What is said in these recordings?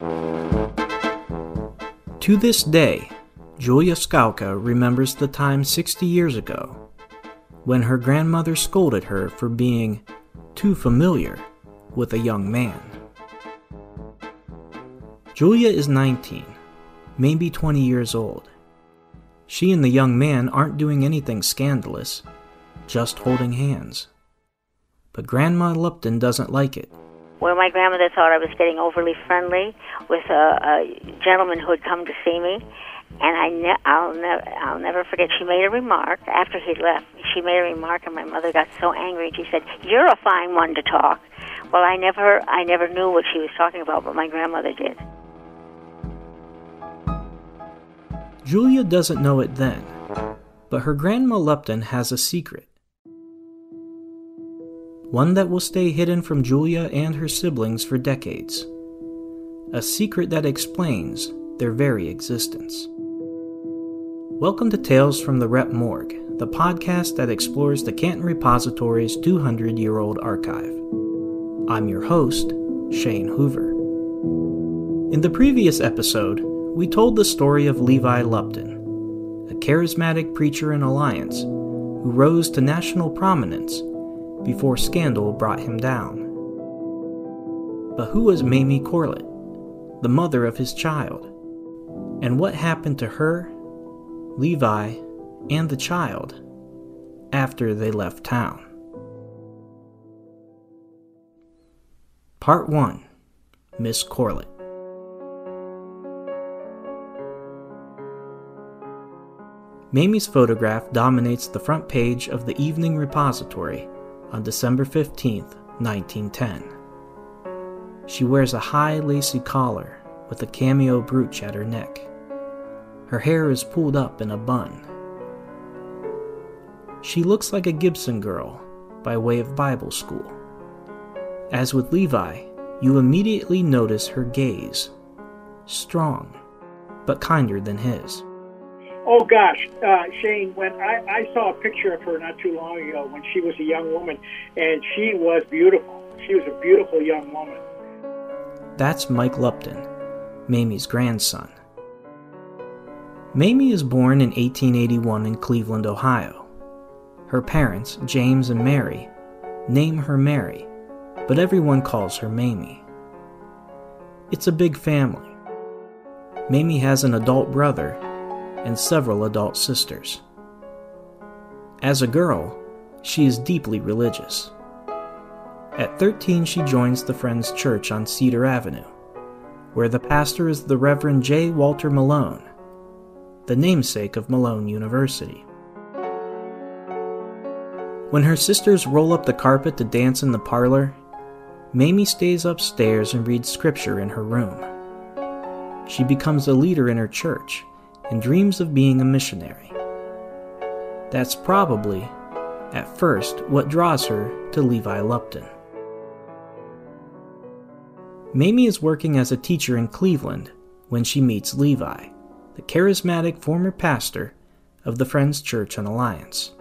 To this day, Julia Skalka remembers the time 60 years ago when her grandmother scolded her for being too familiar with a young man. Julia is 19, maybe 20 years old. She and the young man aren't doing anything scandalous, just holding hands. But Grandma Lupton doesn't like it. Where my grandmother thought I was getting overly friendly with a, a gentleman who had come to see me, and I ne- I'll never I'll never forget. She made a remark after he left. She made a remark, and my mother got so angry. She said, "You're a fine one to talk." Well, I never I never knew what she was talking about, but my grandmother did. Julia doesn't know it then, but her grandma Lupton has a secret. One that will stay hidden from Julia and her siblings for decades. A secret that explains their very existence. Welcome to Tales from the Rep Morgue, the podcast that explores the Canton Repository's 200 year old archive. I'm your host, Shane Hoover. In the previous episode, we told the story of Levi Lupton, a charismatic preacher in Alliance who rose to national prominence before scandal brought him down. But who was Mamie Corlett, the mother of his child? And what happened to her, Levi, and the child after they left town? Part 1 Miss Corlett Mamie's photograph dominates the front page of the Evening Repository on December 15, 1910. She wears a high lacy collar with a cameo brooch at her neck. Her hair is pulled up in a bun. She looks like a Gibson girl by way of Bible school. As with Levi, you immediately notice her gaze, strong, but kinder than his. Oh gosh, uh, Shane, when I, I saw a picture of her not too long ago when she was a young woman, and she was beautiful. She was a beautiful young woman. That's Mike Lupton, Mamie's grandson. Mamie is born in 1881 in Cleveland, Ohio. Her parents, James and Mary, name her Mary, but everyone calls her Mamie. It's a big family. Mamie has an adult brother and several adult sisters. As a girl, she is deeply religious. At 13, she joins the Friends Church on Cedar Avenue, where the pastor is the Reverend J. Walter Malone, the namesake of Malone University. When her sisters roll up the carpet to dance in the parlor, Mamie stays upstairs and reads scripture in her room. She becomes a leader in her church and dreams of being a missionary. That's probably, at first, what draws her to Levi Lupton. Mamie is working as a teacher in Cleveland when she meets Levi, the charismatic former pastor of the Friends Church on Alliance.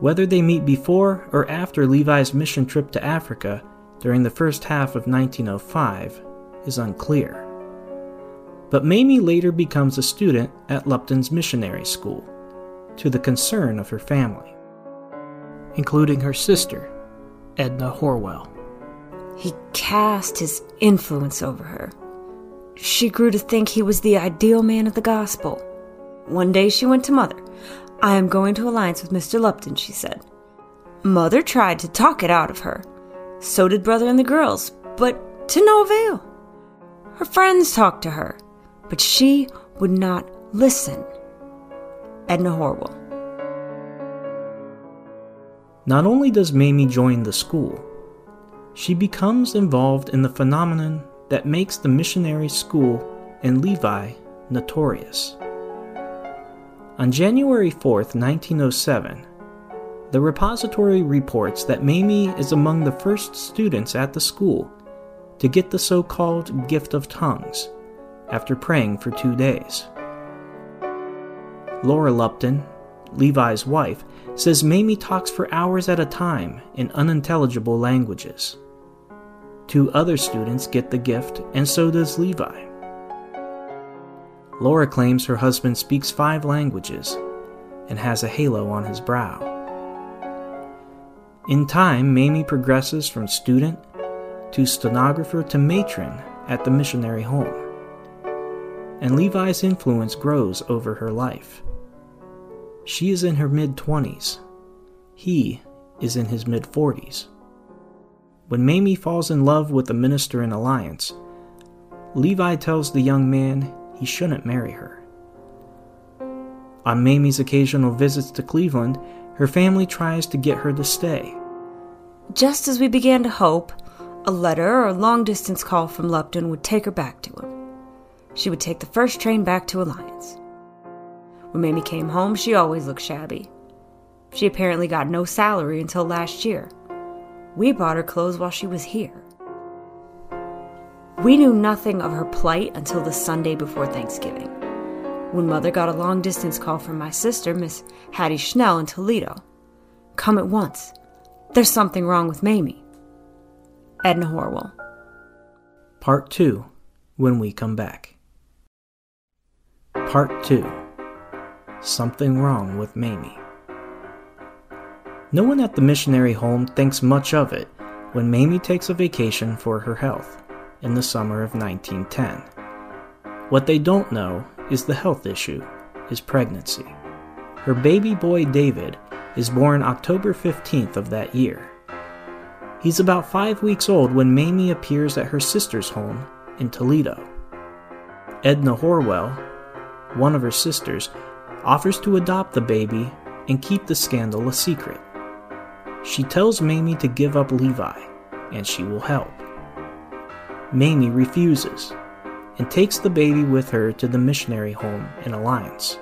Whether they meet before or after Levi's mission trip to Africa during the first half of 1905 is unclear but Mamie later becomes a student at Lupton's missionary school, to the concern of her family, including her sister, Edna Horwell. He cast his influence over her. She grew to think he was the ideal man of the gospel. One day she went to Mother. I am going to alliance with Mr. Lupton, she said. Mother tried to talk it out of her. So did Brother and the girls, but to no avail. Her friends talked to her but she would not listen. Edna Horwell. Not only does Mamie join the school, she becomes involved in the phenomenon that makes the missionary school and Levi notorious. On January 4th, 1907, the repository reports that Mamie is among the first students at the school to get the so called gift of tongues, after praying for two days. Laura Lupton, Levi's wife, says Mamie talks for hours at a time in unintelligible languages. Two other students get the gift, and so does Levi. Laura claims her husband speaks five languages and has a halo on his brow. In time, Mamie progresses from student to stenographer to matron at the missionary home. And Levi's influence grows over her life. She is in her mid 20s. He is in his mid 40s. When Mamie falls in love with the minister in Alliance, Levi tells the young man he shouldn't marry her. On Mamie's occasional visits to Cleveland, her family tries to get her to stay. Just as we began to hope, a letter or long distance call from Lupton would take her back to him. She would take the first train back to Alliance. When Mamie came home, she always looked shabby. She apparently got no salary until last year. We bought her clothes while she was here. We knew nothing of her plight until the Sunday before Thanksgiving, when Mother got a long distance call from my sister, Miss Hattie Schnell, in Toledo. Come at once. There's something wrong with Mamie. Edna Horwell. Part 2 When we come back. Part 2 Something wrong with Mamie. No one at the missionary home thinks much of it when Mamie takes a vacation for her health in the summer of 1910. What they don't know is the health issue is pregnancy. Her baby boy David is born October 15th of that year. He's about five weeks old when Mamie appears at her sister's home in Toledo. Edna Horwell, one of her sisters, offers to adopt the baby and keep the scandal a secret. She tells Mamie to give up Levi, and she will help. Mamie refuses and takes the baby with her to the missionary home in Alliance.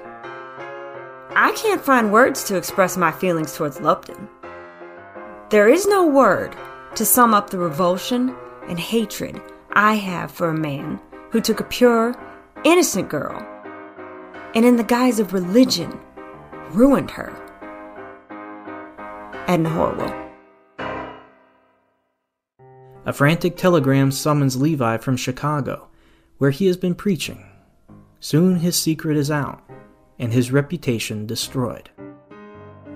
I can't find words to express my feelings towards Lupton. There is no word to sum up the revulsion and hatred I have for a man who took a pure, innocent girl and, in the guise of religion, ruined her. Edna Horwell. A frantic telegram summons Levi from Chicago, where he has been preaching. Soon his secret is out, and his reputation destroyed.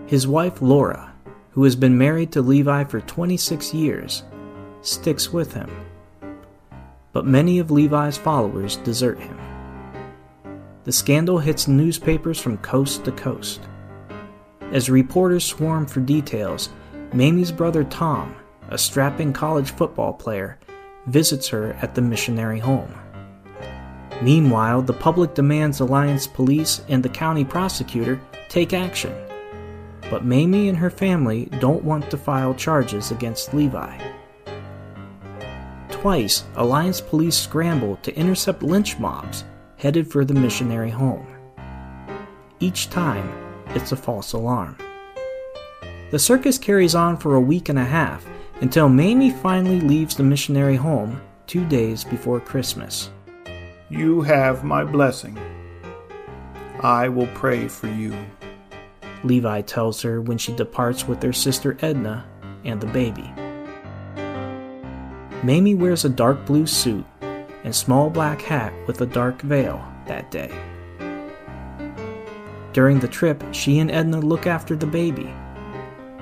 His wife, Laura, who has been married to Levi for 26 years, sticks with him. But many of Levi's followers desert him. The scandal hits newspapers from coast to coast. As reporters swarm for details, Mamie's brother Tom, a strapping college football player, visits her at the missionary home. Meanwhile, the public demands Alliance Police and the county prosecutor take action. But Mamie and her family don't want to file charges against Levi. Twice, Alliance Police scramble to intercept lynch mobs headed for the missionary home. Each time, it's a false alarm. The circus carries on for a week and a half until Mamie finally leaves the missionary home two days before Christmas. You have my blessing. I will pray for you. Levi tells her when she departs with their sister Edna and the baby. Mamie wears a dark blue suit and small black hat with a dark veil that day. During the trip, she and Edna look after the baby,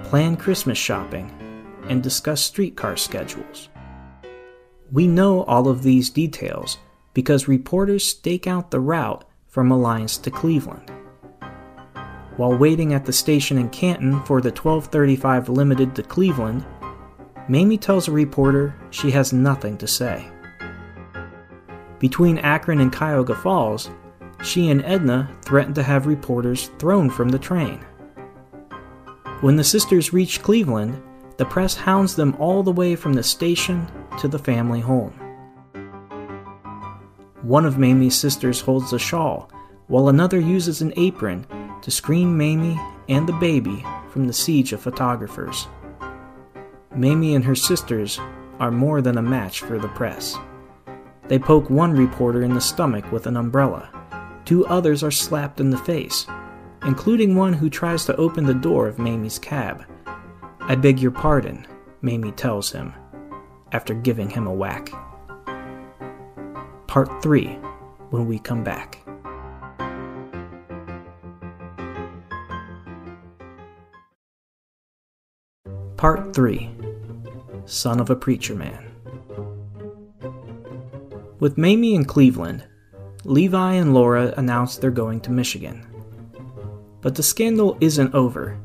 plan Christmas shopping, and discuss streetcar schedules. We know all of these details because reporters stake out the route from Alliance to Cleveland. While waiting at the station in Canton for the 1235 Limited to Cleveland, Mamie tells a reporter she has nothing to say. Between Akron and Cuyahoga Falls, she and Edna threaten to have reporters thrown from the train. When the sisters reach Cleveland, the press hounds them all the way from the station to the family home. One of Mamie's sisters holds a shawl, while another uses an apron to screen Mamie and the baby from the siege of photographers. Mamie and her sisters are more than a match for the press. They poke one reporter in the stomach with an umbrella. Two others are slapped in the face, including one who tries to open the door of Mamie's cab. I beg your pardon, Mamie tells him. after giving him a whack. Part 3 when we come back. Part 3 Son of a Preacher Man. With Mamie in Cleveland, Levi and Laura announce they're going to Michigan. But the scandal isn't over.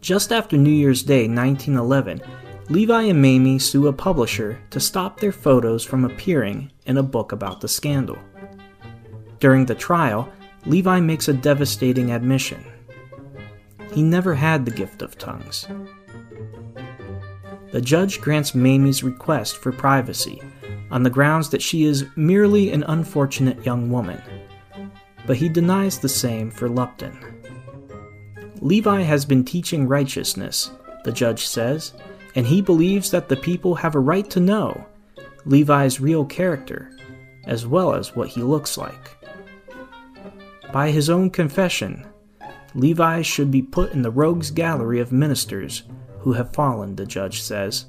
Just after New Year's Day 1911, Levi and Mamie sue a publisher to stop their photos from appearing in a book about the scandal. During the trial, Levi makes a devastating admission. He never had the gift of tongues. The judge grants Mamie's request for privacy on the grounds that she is merely an unfortunate young woman, but he denies the same for Lupton. Levi has been teaching righteousness, the judge says, and he believes that the people have a right to know Levi's real character, as well as what he looks like. By his own confession, Levi should be put in the rogues gallery of ministers who have fallen, the judge says.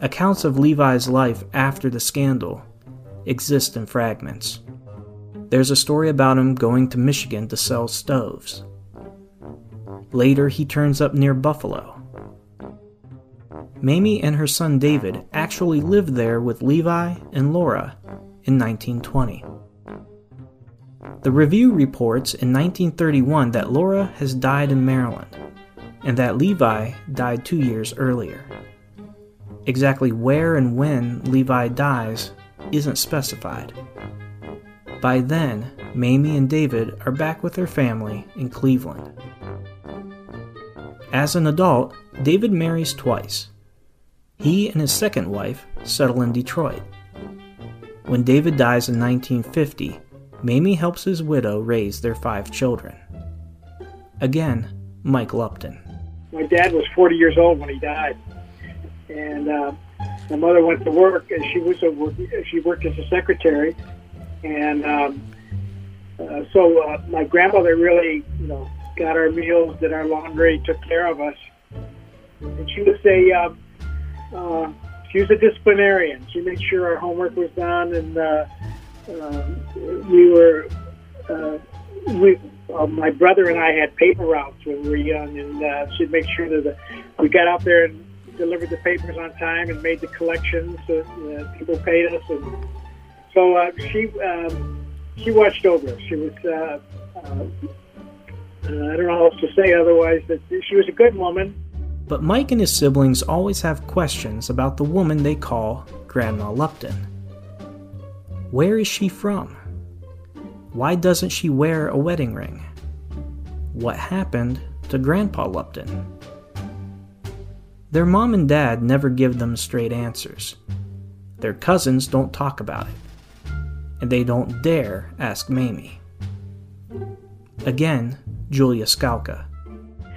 Accounts of Levi's life after the scandal exist in fragments. There's a story about him going to Michigan to sell stoves. Later, he turns up near Buffalo. Mamie and her son David actually lived there with Levi and Laura in 1920. The review reports in 1931 that Laura has died in Maryland and that Levi died two years earlier. Exactly where and when Levi dies isn't specified. By then, Mamie and David are back with their family in Cleveland. As an adult, David marries twice. He and his second wife settle in Detroit. When David dies in 1950, Mamie helps his widow raise their five children. Again, Mike Lupton. My dad was 40 years old when he died, and uh, my mother went to work, and she was a, she worked as a secretary, and um, uh, so uh, my grandmother really, you know, got our meals, did our laundry, took care of us, and she was a uh, uh, she was a disciplinarian. She made sure our homework was done, and uh, uh, we were uh, we uh, my brother and I had paper routes when we were young, and uh, she'd make sure that the, we got out there and delivered the papers on time and made the collections. So, uh, people paid us, and so uh, she um, she watched over us. She was. Uh, uh, I don't know how else to say otherwise. That she was a good woman. But Mike and his siblings always have questions about the woman they call Grandma Lupton. Where is she from? Why doesn't she wear a wedding ring? What happened to Grandpa Lupton? Their mom and dad never give them straight answers. Their cousins don't talk about it. And they don't dare ask Mamie. Again, Julia Skalka.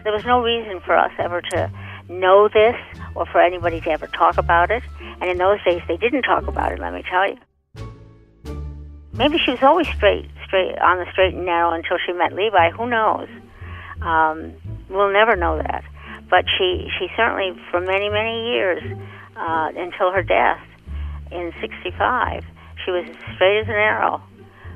There was no reason for us ever to know this or for anybody to ever talk about it. And in those days, they didn't talk about it, let me tell you. Maybe she was always straight straight on the straight and narrow until she met Levi. Who knows? Um, we'll never know that. But she she certainly for many many years uh, until her death in '65, she was straight as an arrow.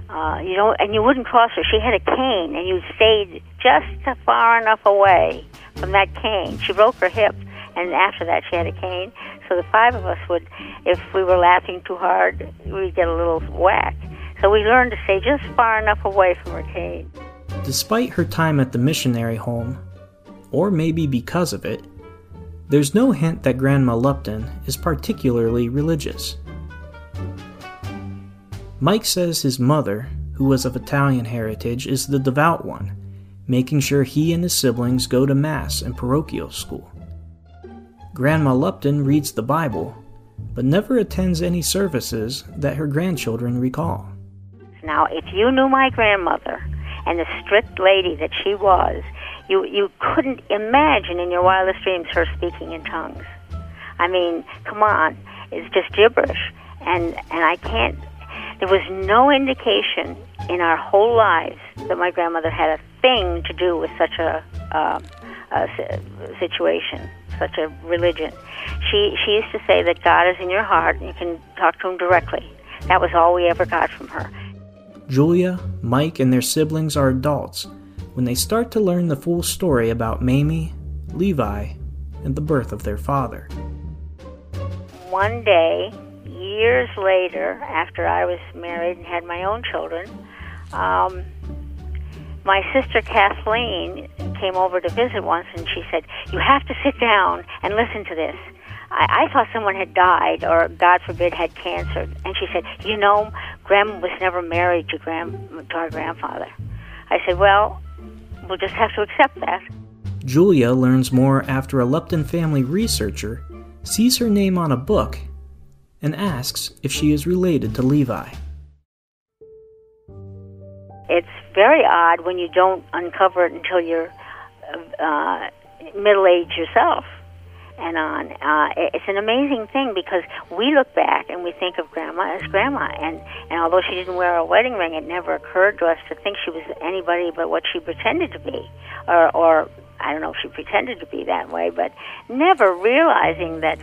Uh, you know, and you wouldn't cross her. She had a cane, and you stayed just far enough away from that cane. She broke her hip, and after that, she had a cane. So the five of us would, if we were laughing too hard, we'd get a little whack. So we learned to stay just far enough away from her cane. Despite her time at the missionary home, or maybe because of it, there's no hint that Grandma Lupton is particularly religious. Mike says his mother, who was of Italian heritage, is the devout one, making sure he and his siblings go to Mass and parochial school. Grandma Lupton reads the Bible, but never attends any services that her grandchildren recall. Now, if you knew my grandmother and the strict lady that she was, you you couldn't imagine in your wildest dreams her speaking in tongues. I mean, come on, it's just gibberish, and and I can't. There was no indication in our whole lives that my grandmother had a thing to do with such a, uh, a situation. such a religion. She she used to say that God is in your heart and you can talk to him directly. That was all we ever got from her. Julia, Mike, and their siblings are adults when they start to learn the full story about Mamie, Levi, and the birth of their father. One day, years later, after I was married and had my own children, um, my sister Kathleen came over to visit once and she said, You have to sit down and listen to this. I, I thought someone had died or, God forbid, had cancer. And she said, You know, Grandma was never married to, grand, to our grandfather. I said, Well, we'll just have to accept that. Julia learns more after a Lupton family researcher sees her name on a book and asks if she is related to Levi. It's very odd when you don't uncover it until you're uh, middle aged yourself and on. Uh, it's an amazing thing because we look back and we think of grandma as grandma, and and although she didn't wear a wedding ring, it never occurred to us to think she was anybody but what she pretended to be, or or I don't know if she pretended to be that way, but never realizing that,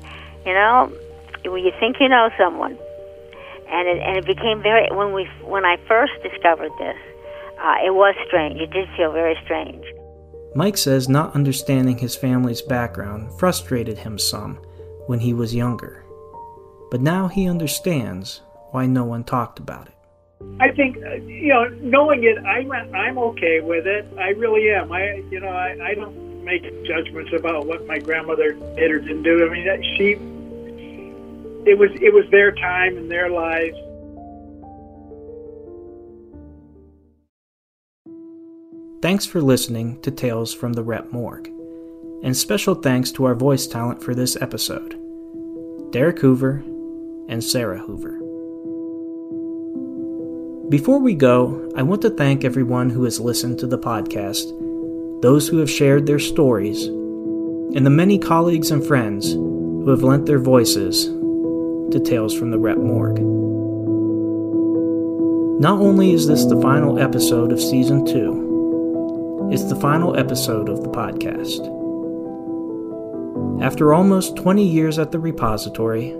you know, when you think you know someone, and it and it became very when we when I first discovered this, uh, it was strange. It did feel very strange. Mike says not understanding his family's background frustrated him some when he was younger, but now he understands why no one talked about it. I think uh, you know, knowing it, I'm I'm okay with it. I really am. I you know, I, I don't make judgments about what my grandmother did or didn't do. I mean, that she it was it was their time and their lives. Thanks for listening to Tales from the Rep Morgue, and special thanks to our voice talent for this episode Derek Hoover and Sarah Hoover. Before we go, I want to thank everyone who has listened to the podcast, those who have shared their stories, and the many colleagues and friends who have lent their voices to Tales from the Rep Morgue. Not only is this the final episode of Season 2, it's the final episode of the podcast. After almost 20 years at the repository,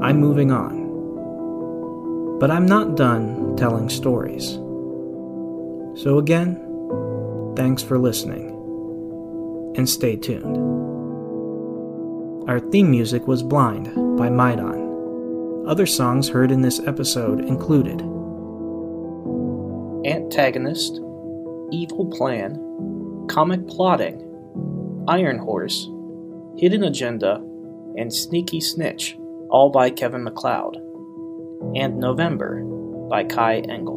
I'm moving on. But I'm not done telling stories. So, again, thanks for listening. And stay tuned. Our theme music was Blind by Maidon. Other songs heard in this episode included Antagonist Evil Plan, Comic Plotting, Iron Horse, Hidden Agenda, and Sneaky Snitch, all by Kevin MacLeod, and November by Kai Engel.